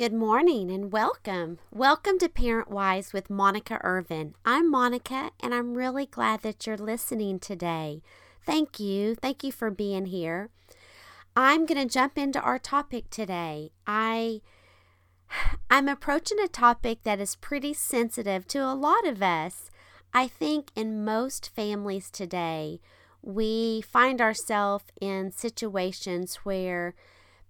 Good morning and welcome. Welcome to Parent Wise with Monica Irvin. I'm Monica and I'm really glad that you're listening today. Thank you. Thank you for being here. I'm going to jump into our topic today. I I'm approaching a topic that is pretty sensitive to a lot of us. I think in most families today, we find ourselves in situations where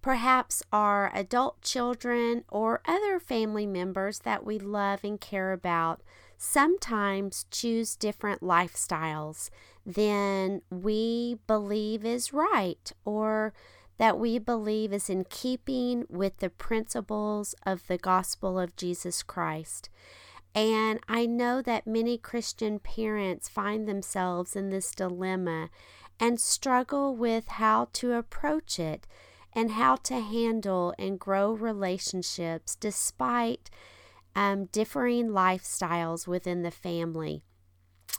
perhaps our adult children or other family members that we love and care about sometimes choose different lifestyles than we believe is right or that we believe is in keeping with the principles of the gospel of Jesus Christ. And I know that many Christian parents find themselves in this dilemma and struggle with how to approach it and how to handle and grow relationships despite um, differing lifestyles within the family.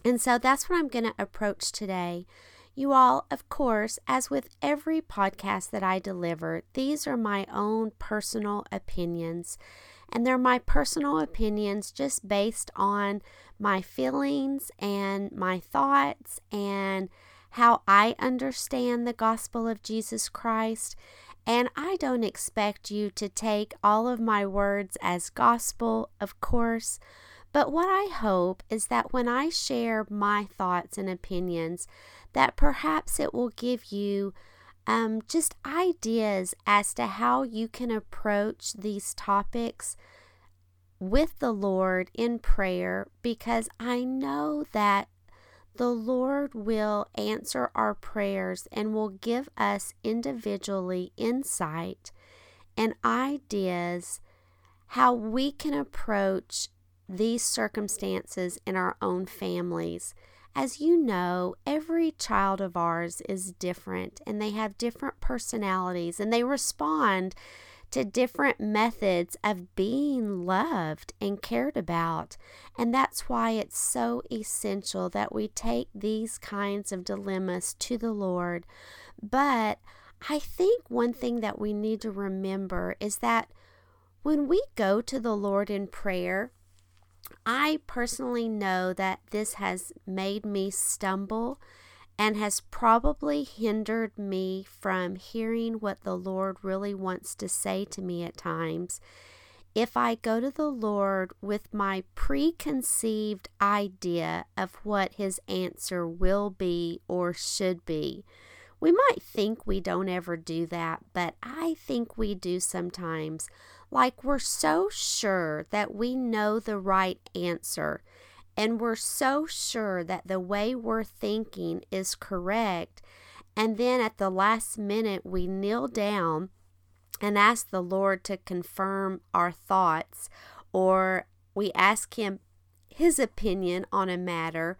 And so that's what I'm going to approach today. You all, of course, as with every podcast that I deliver, these are my own personal opinions. And they're my personal opinions just based on my feelings and my thoughts and how I understand the gospel of Jesus Christ. And I don't expect you to take all of my words as gospel, of course. But what I hope is that when I share my thoughts and opinions, that perhaps it will give you um, just ideas as to how you can approach these topics with the Lord in prayer because I know that the Lord will answer our prayers and will give us individually insight and ideas how we can approach these circumstances in our own families. As you know, every child of ours is different and they have different personalities and they respond to different methods of being loved and cared about. And that's why it's so essential that we take these kinds of dilemmas to the Lord. But I think one thing that we need to remember is that when we go to the Lord in prayer, I personally know that this has made me stumble and has probably hindered me from hearing what the Lord really wants to say to me at times. If I go to the Lord with my preconceived idea of what His answer will be or should be, we might think we don't ever do that, but I think we do sometimes. Like we're so sure that we know the right answer and we're so sure that the way we're thinking is correct. And then at the last minute, we kneel down and ask the Lord to confirm our thoughts, or we ask Him His opinion on a matter.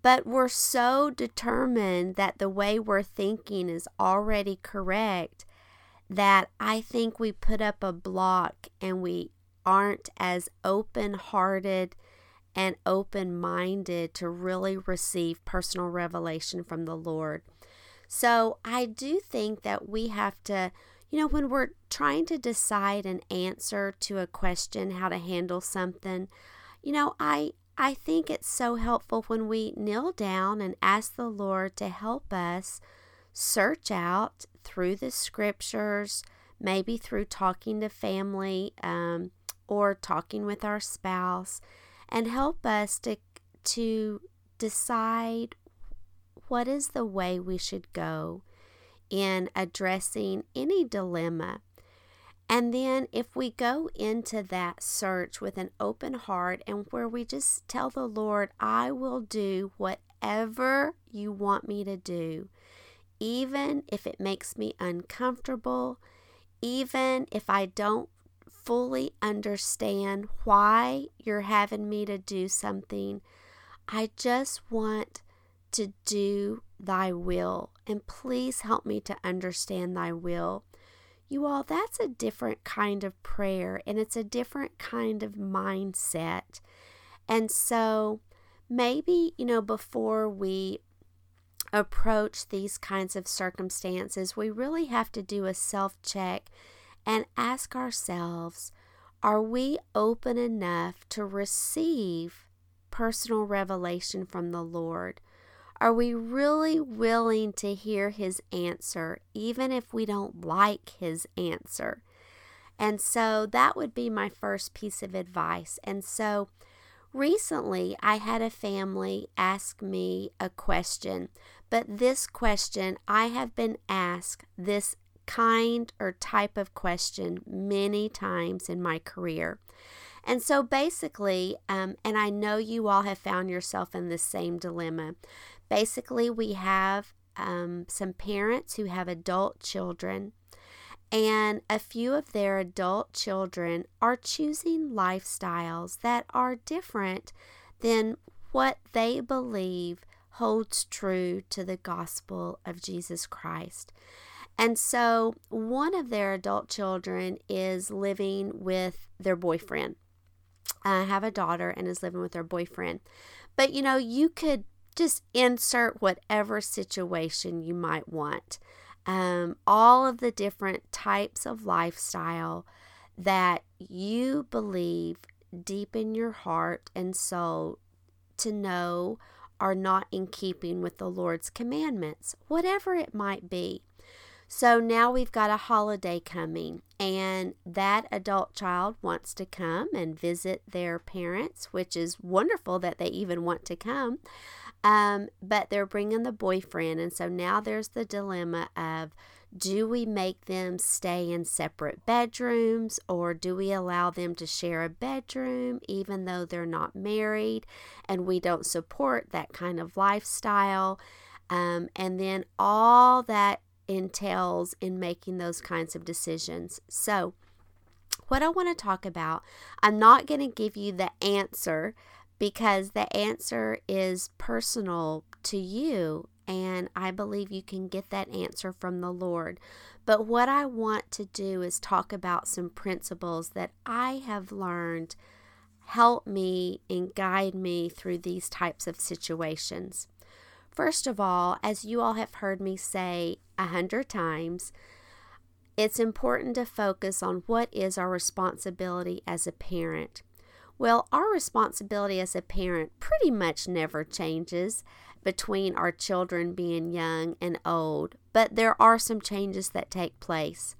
But we're so determined that the way we're thinking is already correct that I think we put up a block and we aren't as open hearted and open minded to really receive personal revelation from the Lord. So I do think that we have to, you know, when we're trying to decide an answer to a question, how to handle something, you know, I I think it's so helpful when we kneel down and ask the Lord to help us search out through the scriptures, maybe through talking to family um, or talking with our spouse and help us to, to decide what is the way we should go in addressing any dilemma. And then, if we go into that search with an open heart and where we just tell the Lord, I will do whatever you want me to do, even if it makes me uncomfortable, even if I don't fully understand why you're having me to do something. I just want to do thy will, and please help me to understand thy will. You all, that's a different kind of prayer and it's a different kind of mindset. And so, maybe, you know, before we approach these kinds of circumstances, we really have to do a self check and ask ourselves Are we open enough to receive personal revelation from the Lord? Are we really willing to hear His answer, even if we don't like His answer? And so that would be my first piece of advice. And so recently I had a family ask me a question, but this question I have been asked this kind or type of question many times in my career. And so basically, um, and I know you all have found yourself in the same dilemma. Basically, we have um, some parents who have adult children, and a few of their adult children are choosing lifestyles that are different than what they believe holds true to the gospel of Jesus Christ. And so one of their adult children is living with their boyfriend. I have a daughter and is living with her boyfriend. But you know, you could just insert whatever situation you might want. Um, all of the different types of lifestyle that you believe deep in your heart and soul to know are not in keeping with the Lord's commandments, whatever it might be. So now we've got a holiday coming, and that adult child wants to come and visit their parents, which is wonderful that they even want to come. Um, but they're bringing the boyfriend, and so now there's the dilemma of do we make them stay in separate bedrooms or do we allow them to share a bedroom even though they're not married and we don't support that kind of lifestyle? Um, and then all that entails in making those kinds of decisions. So, what I want to talk about, I'm not going to give you the answer because the answer is personal to you, and I believe you can get that answer from the Lord. But what I want to do is talk about some principles that I have learned help me and guide me through these types of situations. First of all, as you all have heard me say a hundred times, it's important to focus on what is our responsibility as a parent. Well, our responsibility as a parent pretty much never changes between our children being young and old, but there are some changes that take place.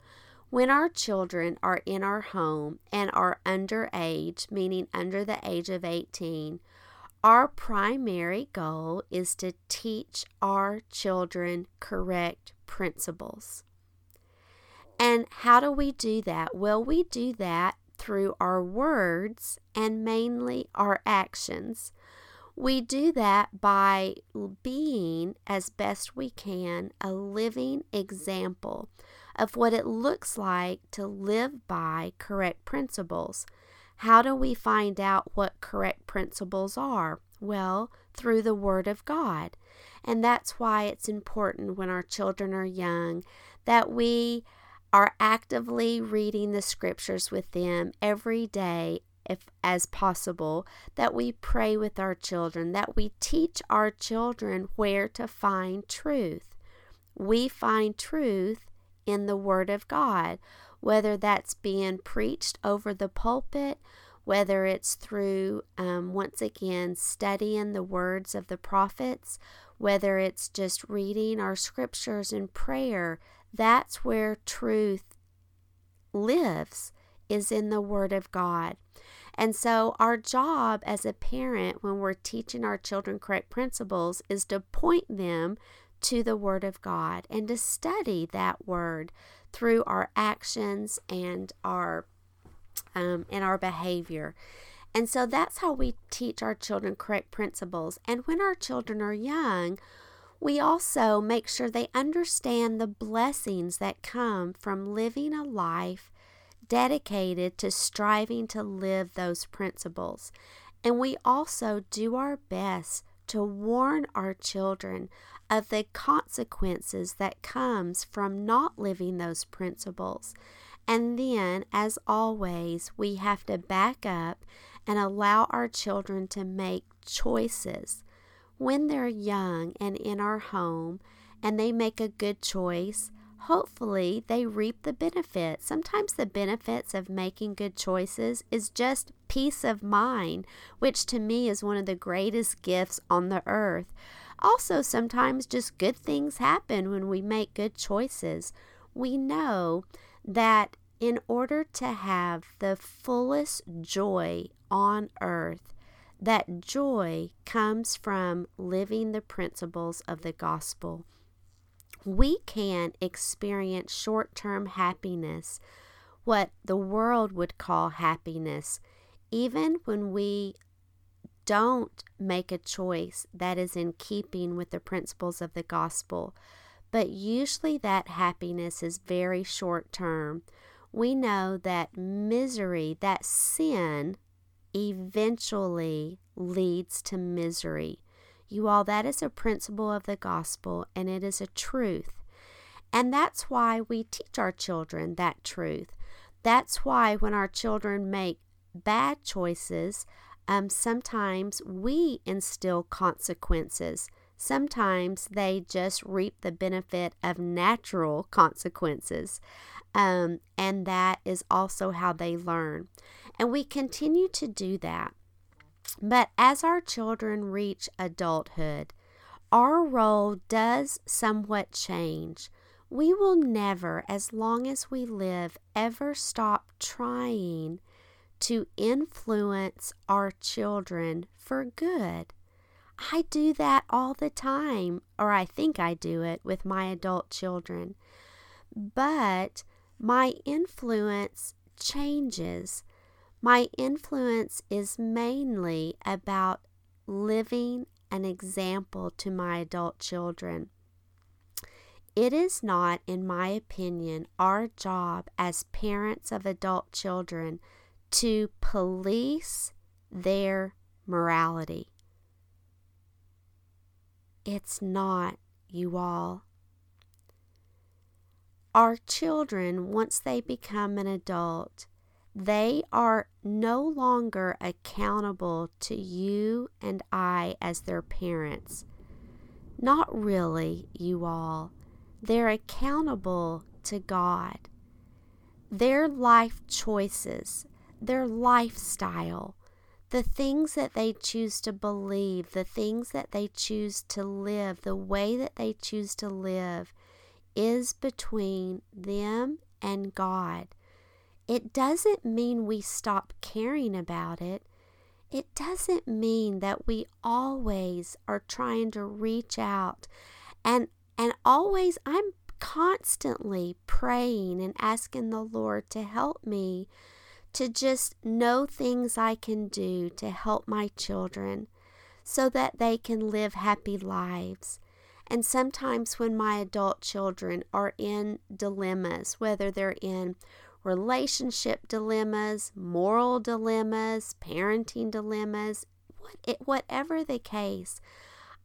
When our children are in our home and are underage, meaning under the age of 18, our primary goal is to teach our children correct principles. And how do we do that? Well, we do that through our words and mainly our actions. We do that by being, as best we can, a living example of what it looks like to live by correct principles. How do we find out what correct principles are? Well, through the Word of God. And that's why it's important when our children are young that we are actively reading the scriptures with them every day if as possible that we pray with our children that we teach our children where to find truth. We find truth in the word of god whether that's being preached over the pulpit, whether it's through, um, once again, studying the words of the prophets, whether it's just reading our scriptures and prayer, that's where truth lives, is in the Word of God. And so, our job as a parent when we're teaching our children correct principles is to point them to the Word of God and to study that Word through our actions and our um, and our behavior. And so that's how we teach our children correct principles. And when our children are young, we also make sure they understand the blessings that come from living a life dedicated to striving to live those principles. And we also do our best to warn our children of the consequences that comes from not living those principles. And then, as always, we have to back up and allow our children to make choices. When they're young and in our home and they make a good choice, hopefully they reap the benefits. Sometimes the benefits of making good choices is just peace of mind, which to me is one of the greatest gifts on the earth. Also, sometimes just good things happen when we make good choices. We know that in order to have the fullest joy on earth, that joy comes from living the principles of the gospel we can experience short term happiness, what the world would call happiness, even when we don't make a choice that is in keeping with the principles of the gospel. But usually that happiness is very short term. We know that misery, that sin, eventually leads to misery. You all, that is a principle of the gospel and it is a truth. And that's why we teach our children that truth. That's why when our children make bad choices, um, sometimes we instill consequences. Sometimes they just reap the benefit of natural consequences. Um, and that is also how they learn. And we continue to do that. But as our children reach adulthood, our role does somewhat change. We will never, as long as we live, ever stop trying to influence our children for good. I do that all the time, or I think I do it with my adult children. But my influence changes. My influence is mainly about living an example to my adult children. It is not, in my opinion, our job as parents of adult children to police their morality. It's not, you all. Our children, once they become an adult, they are no longer accountable to you and I as their parents. Not really, you all. They're accountable to God. Their life choices, their lifestyle, the things that they choose to believe, the things that they choose to live, the way that they choose to live is between them and God. It doesn't mean we stop caring about it. It doesn't mean that we always are trying to reach out and and always I'm constantly praying and asking the Lord to help me to just know things I can do to help my children so that they can live happy lives. And sometimes when my adult children are in dilemmas, whether they're in relationship dilemmas, moral dilemmas, parenting dilemmas, whatever the case,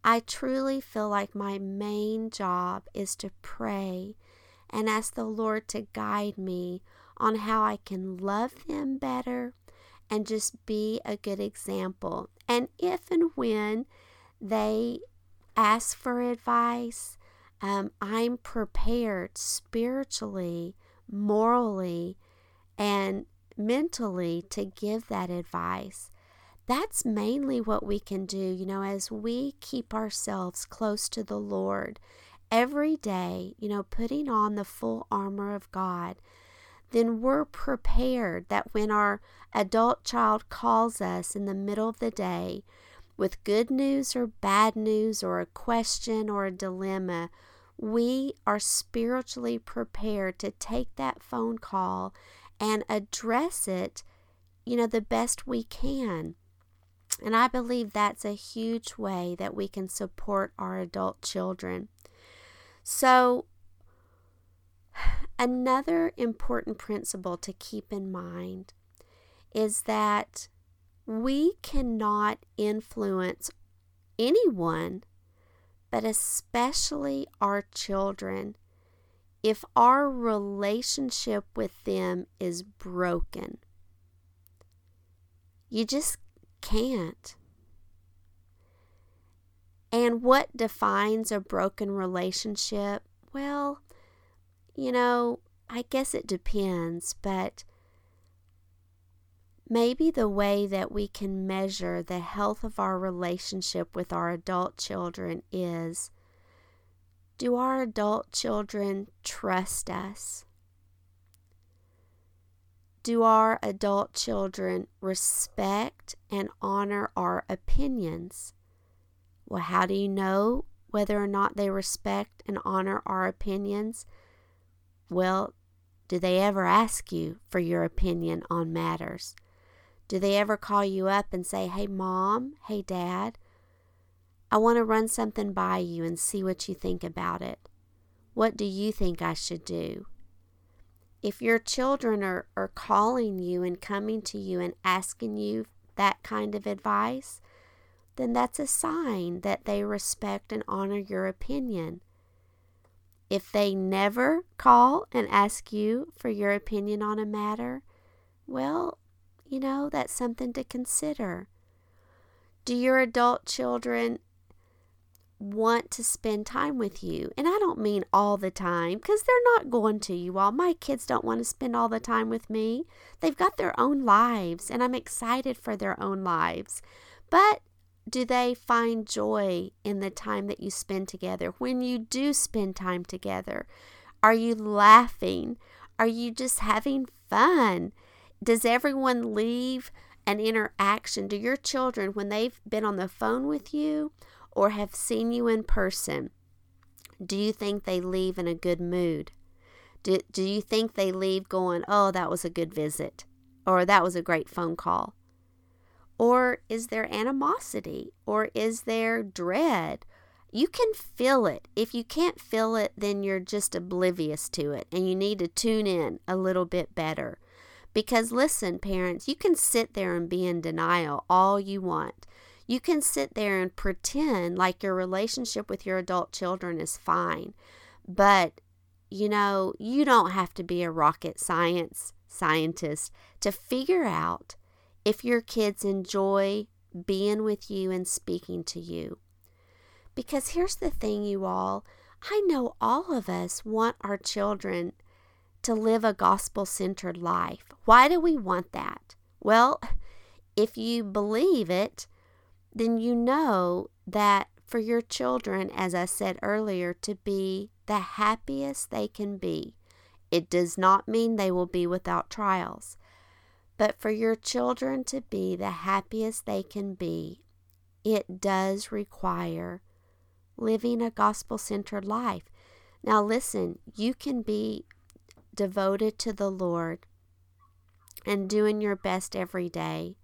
I truly feel like my main job is to pray and ask the Lord to guide me on how I can love them better and just be a good example. And if and when they ask for advice, um, I'm prepared spiritually morally and mentally to give that advice. That's mainly what we can do, you know, as we keep ourselves close to the Lord every day, you know, putting on the full armor of God. Then we're prepared that when our adult child calls us in the middle of the day with good news or bad news or a question or a dilemma, we are spiritually prepared to take that phone call and address it, you know, the best we can. And I believe that's a huge way that we can support our adult children. So, another important principle to keep in mind is that we cannot influence anyone but especially our children, if our relationship with them is broken. You just can't. And what defines a broken relationship? Well, you know, I guess it depends, but maybe the way that we can measure the health of our relationship with our adult children is do our adult children trust us? Do our adult children respect and honor our opinions? Well, how do you know whether or not they respect and honor our opinions? Well, do they ever ask you for your opinion on matters? Do they ever call you up and say, Hey, mom, hey, dad, I want to run something by you and see what you think about it? What do you think I should do? If your children are, are calling you and coming to you and asking you that kind of advice, then that's a sign that they respect and honor your opinion. If they never call and ask you for your opinion on a matter, well, you know, that's something to consider. Do your adult children want to spend time with you? And I don't mean all the time because they're not going to you all. My kids don't want to spend all the time with me. They've got their own lives, and I'm excited for their own lives. But do they find joy in the time that you spend together? When you do spend time together, are you laughing? Are you just having fun? Does everyone leave an interaction? Do your children, when they've been on the phone with you or have seen you in person, do you think they leave in a good mood? Do, do you think they leave going, oh, that was a good visit or that was a great phone call? Or is there animosity or is there dread? You can feel it. If you can't feel it, then you're just oblivious to it and you need to tune in a little bit better. Because listen, parents, you can sit there and be in denial all you want. You can sit there and pretend like your relationship with your adult children is fine. But, you know, you don't have to be a rocket science scientist to figure out if your kids enjoy being with you and speaking to you. Because here's the thing, you all I know all of us want our children to live a gospel centered life. Why do we want that? Well, if you believe it, then you know that for your children, as I said earlier, to be the happiest they can be. It does not mean they will be without trials, but for your children to be the happiest they can be, it does require living a gospel centered life. Now, listen, you can be devoted to the Lord and doing your best every day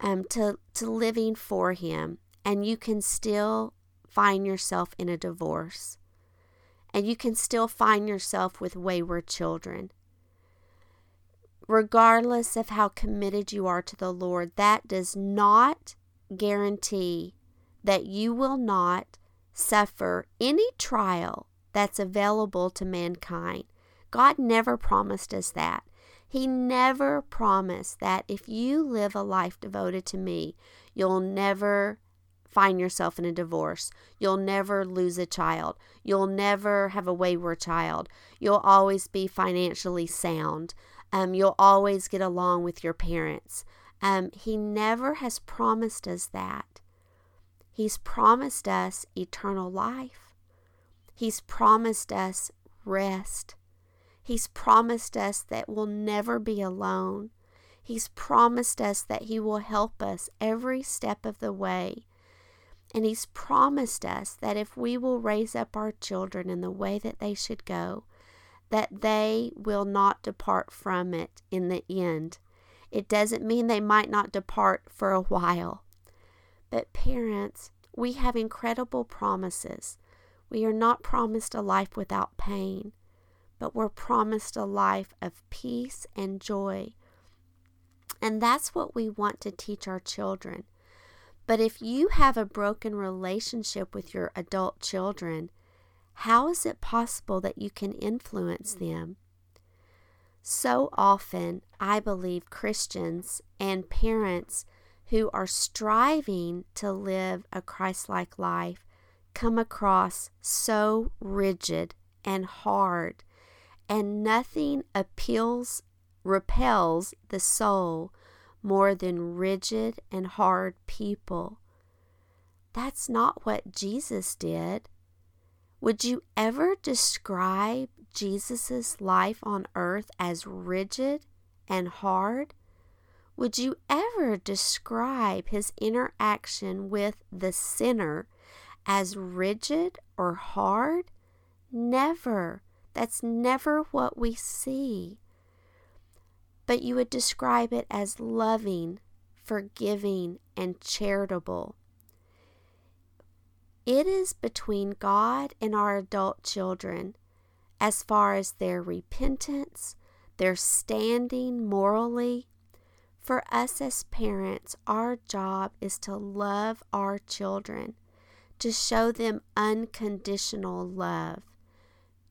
um, to, to living for Him, and you can still find yourself in a divorce, and you can still find yourself with wayward children. Regardless of how committed you are to the Lord, that does not guarantee that you will not suffer any trial that's available to mankind. God never promised us that. He never promised that if you live a life devoted to me, you'll never find yourself in a divorce. You'll never lose a child. You'll never have a wayward child. You'll always be financially sound. Um, you'll always get along with your parents. Um, he never has promised us that. He's promised us eternal life. He's promised us rest. He's promised us that we'll never be alone. He's promised us that He will help us every step of the way. And He's promised us that if we will raise up our children in the way that they should go, that they will not depart from it in the end. It doesn't mean they might not depart for a while. But parents, we have incredible promises. We are not promised a life without pain but we're promised a life of peace and joy. And that's what we want to teach our children. But if you have a broken relationship with your adult children, how is it possible that you can influence them? So often, I believe Christians and parents who are striving to live a Christ like life come across so rigid and hard, and nothing appeals, repels the soul more than rigid and hard people. That's not what Jesus did. Would you ever describe Jesus' life on earth as rigid and hard? Would you ever describe his interaction with the sinner as rigid or hard? Never. That's never what we see. But you would describe it as loving, forgiving, and charitable. It is between God and our adult children as far as their repentance, their standing morally. For us as parents, our job is to love our children, to show them unconditional love.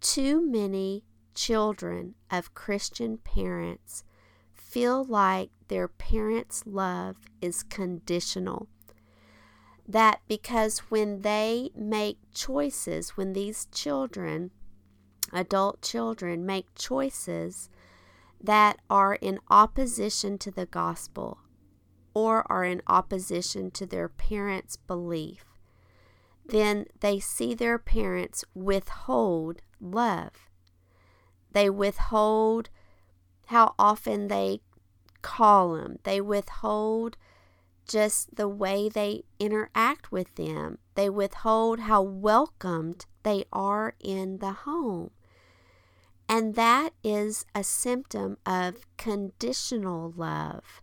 Too many children of Christian parents feel like their parents' love is conditional. That because when they make choices, when these children, adult children, make choices that are in opposition to the gospel or are in opposition to their parents' belief, then they see their parents withhold love. They withhold how often they call them, they withhold just the way they interact with them, they withhold how welcomed they are in the home. And that is a symptom of conditional love.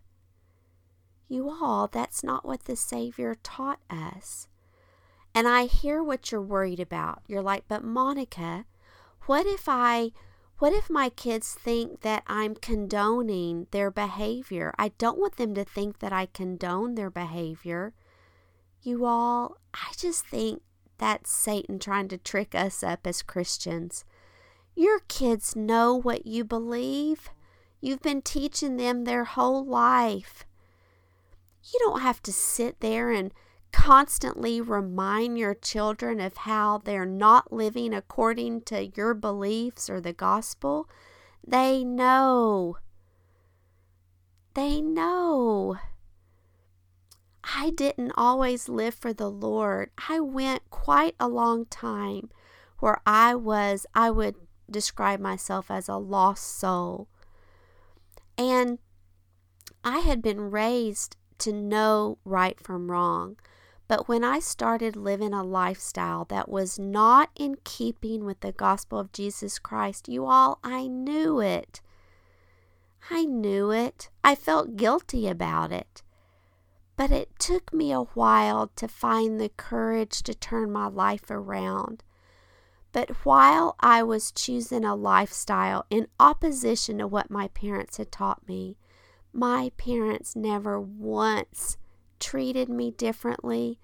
You all, that's not what the Savior taught us. And I hear what you're worried about. You're like, but Monica, what if I what if my kids think that I'm condoning their behavior? I don't want them to think that I condone their behavior. You all, I just think that's Satan trying to trick us up as Christians. Your kids know what you believe. You've been teaching them their whole life. You don't have to sit there and constantly remind your children of how they're not living according to your beliefs or the gospel, they know. They know. I didn't always live for the Lord. I went quite a long time where I was, I would describe myself as a lost soul. And I had been raised to know right from wrong. But when I started living a lifestyle that was not in keeping with the gospel of Jesus Christ, you all, I knew it. I knew it. I felt guilty about it. But it took me a while to find the courage to turn my life around. But while I was choosing a lifestyle in opposition to what my parents had taught me, my parents never once treated me differently.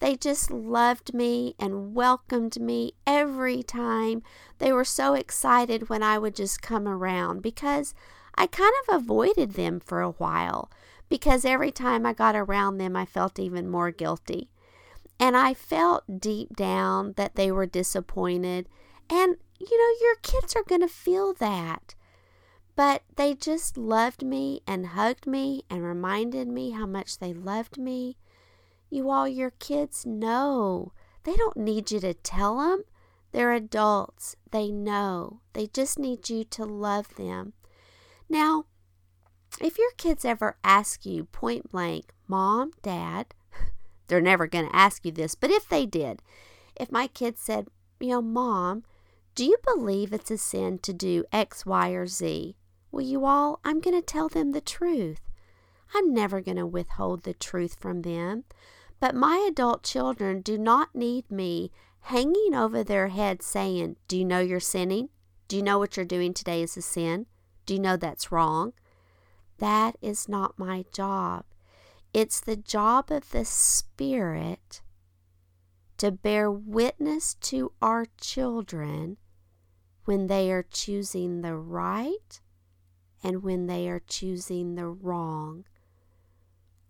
They just loved me and welcomed me every time. They were so excited when I would just come around because I kind of avoided them for a while because every time I got around them, I felt even more guilty. And I felt deep down that they were disappointed. And, you know, your kids are going to feel that. But they just loved me and hugged me and reminded me how much they loved me. You all, your kids know. They don't need you to tell them. They're adults. They know. They just need you to love them. Now, if your kids ever ask you point blank, Mom, Dad, they're never going to ask you this, but if they did, if my kids said, you know, Mom, do you believe it's a sin to do X, Y, or Z? Well, you all, I'm going to tell them the truth. I'm never going to withhold the truth from them. But my adult children do not need me hanging over their heads saying, Do you know you're sinning? Do you know what you're doing today is a sin? Do you know that's wrong? That is not my job. It's the job of the Spirit to bear witness to our children when they are choosing the right and when they are choosing the wrong.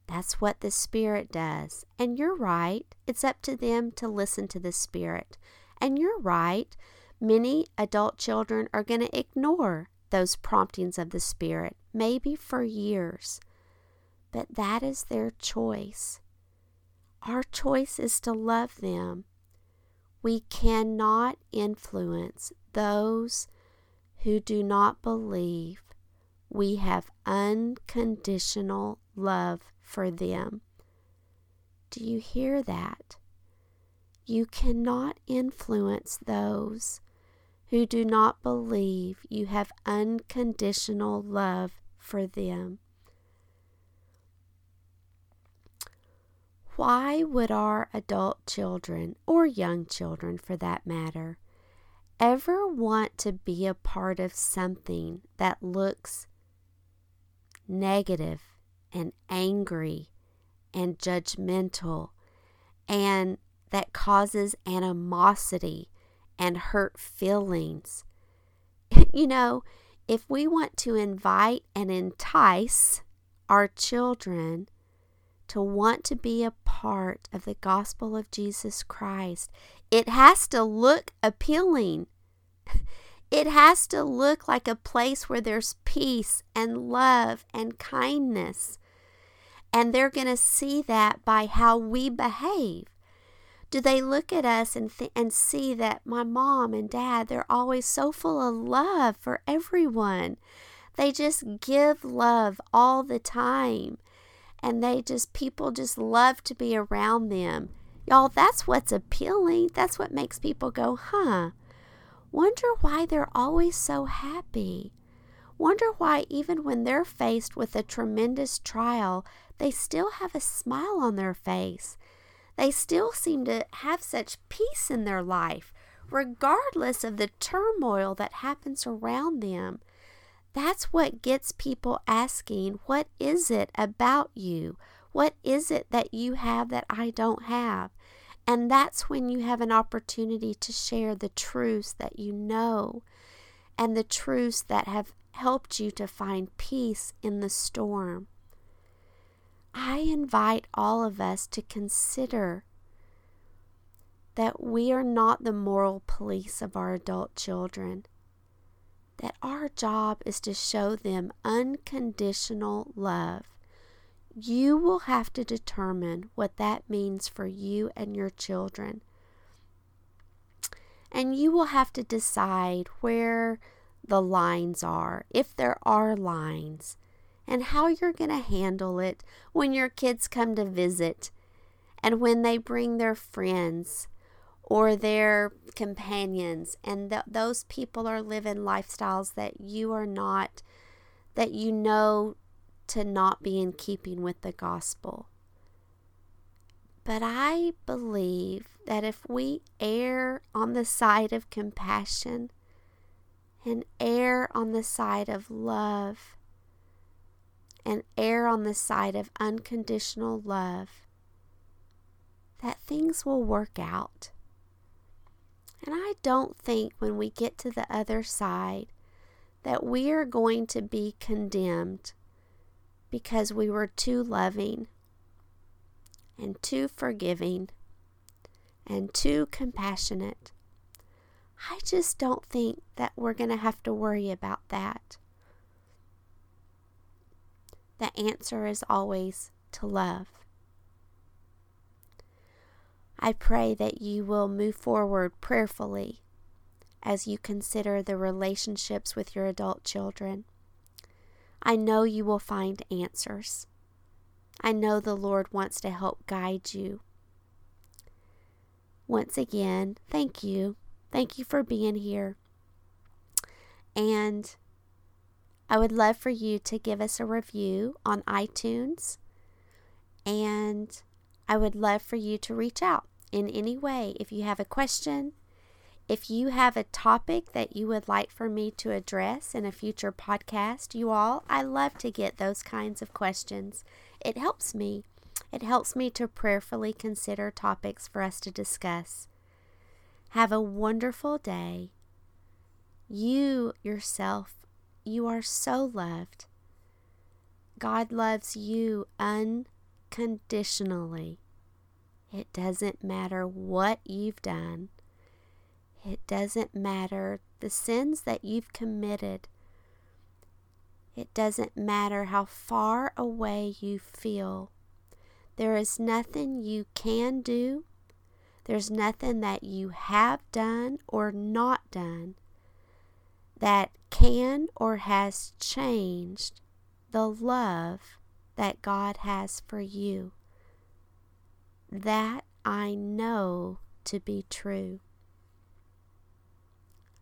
That's what the Spirit does. And you're right. It's up to them to listen to the Spirit. And you're right. Many adult children are going to ignore those promptings of the Spirit, maybe for years, but that is their choice. Our choice is to love them. We cannot influence those who do not believe we have unconditional love for them. Do you hear that? You cannot influence those who do not believe you have unconditional love for them. Why would our adult children, or young children for that matter, ever want to be a part of something that looks negative and angry and judgmental and that causes animosity and hurt feelings. you know, if we want to invite and entice our children to want to be a part of the gospel of Jesus Christ, it has to look appealing. It has to look like a place where there's peace and love and kindness. And they're going to see that by how we behave. Do they look at us and, th- and see that my mom and dad, they're always so full of love for everyone? They just give love all the time. And they just, people just love to be around them. Y'all, that's what's appealing. That's what makes people go, huh? Wonder why they're always so happy. Wonder why, even when they're faced with a tremendous trial, they still have a smile on their face they still seem to have such peace in their life, regardless of the turmoil that happens around them. That's what gets people asking, What is it about you? What is it that you have that I don't have? And that's when you have an opportunity to share the truths that you know and the truths that have helped you to find peace in the storm. I invite all of us to consider that we are not the moral police of our adult children, that our job is to show them unconditional love. You will have to determine what that means for you and your children. And you will have to decide where the lines are, if there are lines and how you're going to handle it when your kids come to visit and when they bring their friends or their companions and th- those people are living lifestyles that you are not that you know to not be in keeping with the gospel but i believe that if we err on the side of compassion and err on the side of love and err on the side of unconditional love, that things will work out. And I don't think when we get to the other side that we are going to be condemned because we were too loving and too forgiving and too compassionate. I just don't think that we're going to have to worry about that the answer is always to love. I pray that you will move forward prayerfully as you consider the relationships with your adult children. I know you will find answers. I know the Lord wants to help guide you. Once again, thank you. Thank you for being here. And I would love for you to give us a review on iTunes. And I would love for you to reach out in any way. If you have a question, if you have a topic that you would like for me to address in a future podcast, you all, I love to get those kinds of questions. It helps me. It helps me to prayerfully consider topics for us to discuss. Have a wonderful day. You yourself you are so loved. God loves you unconditionally. It doesn't matter what you've done. It doesn't matter the sins that you've committed. It doesn't matter how far away you feel. There is nothing you can do. There's nothing that you have done or not done that can or has changed the love that God has for you. That I know to be true.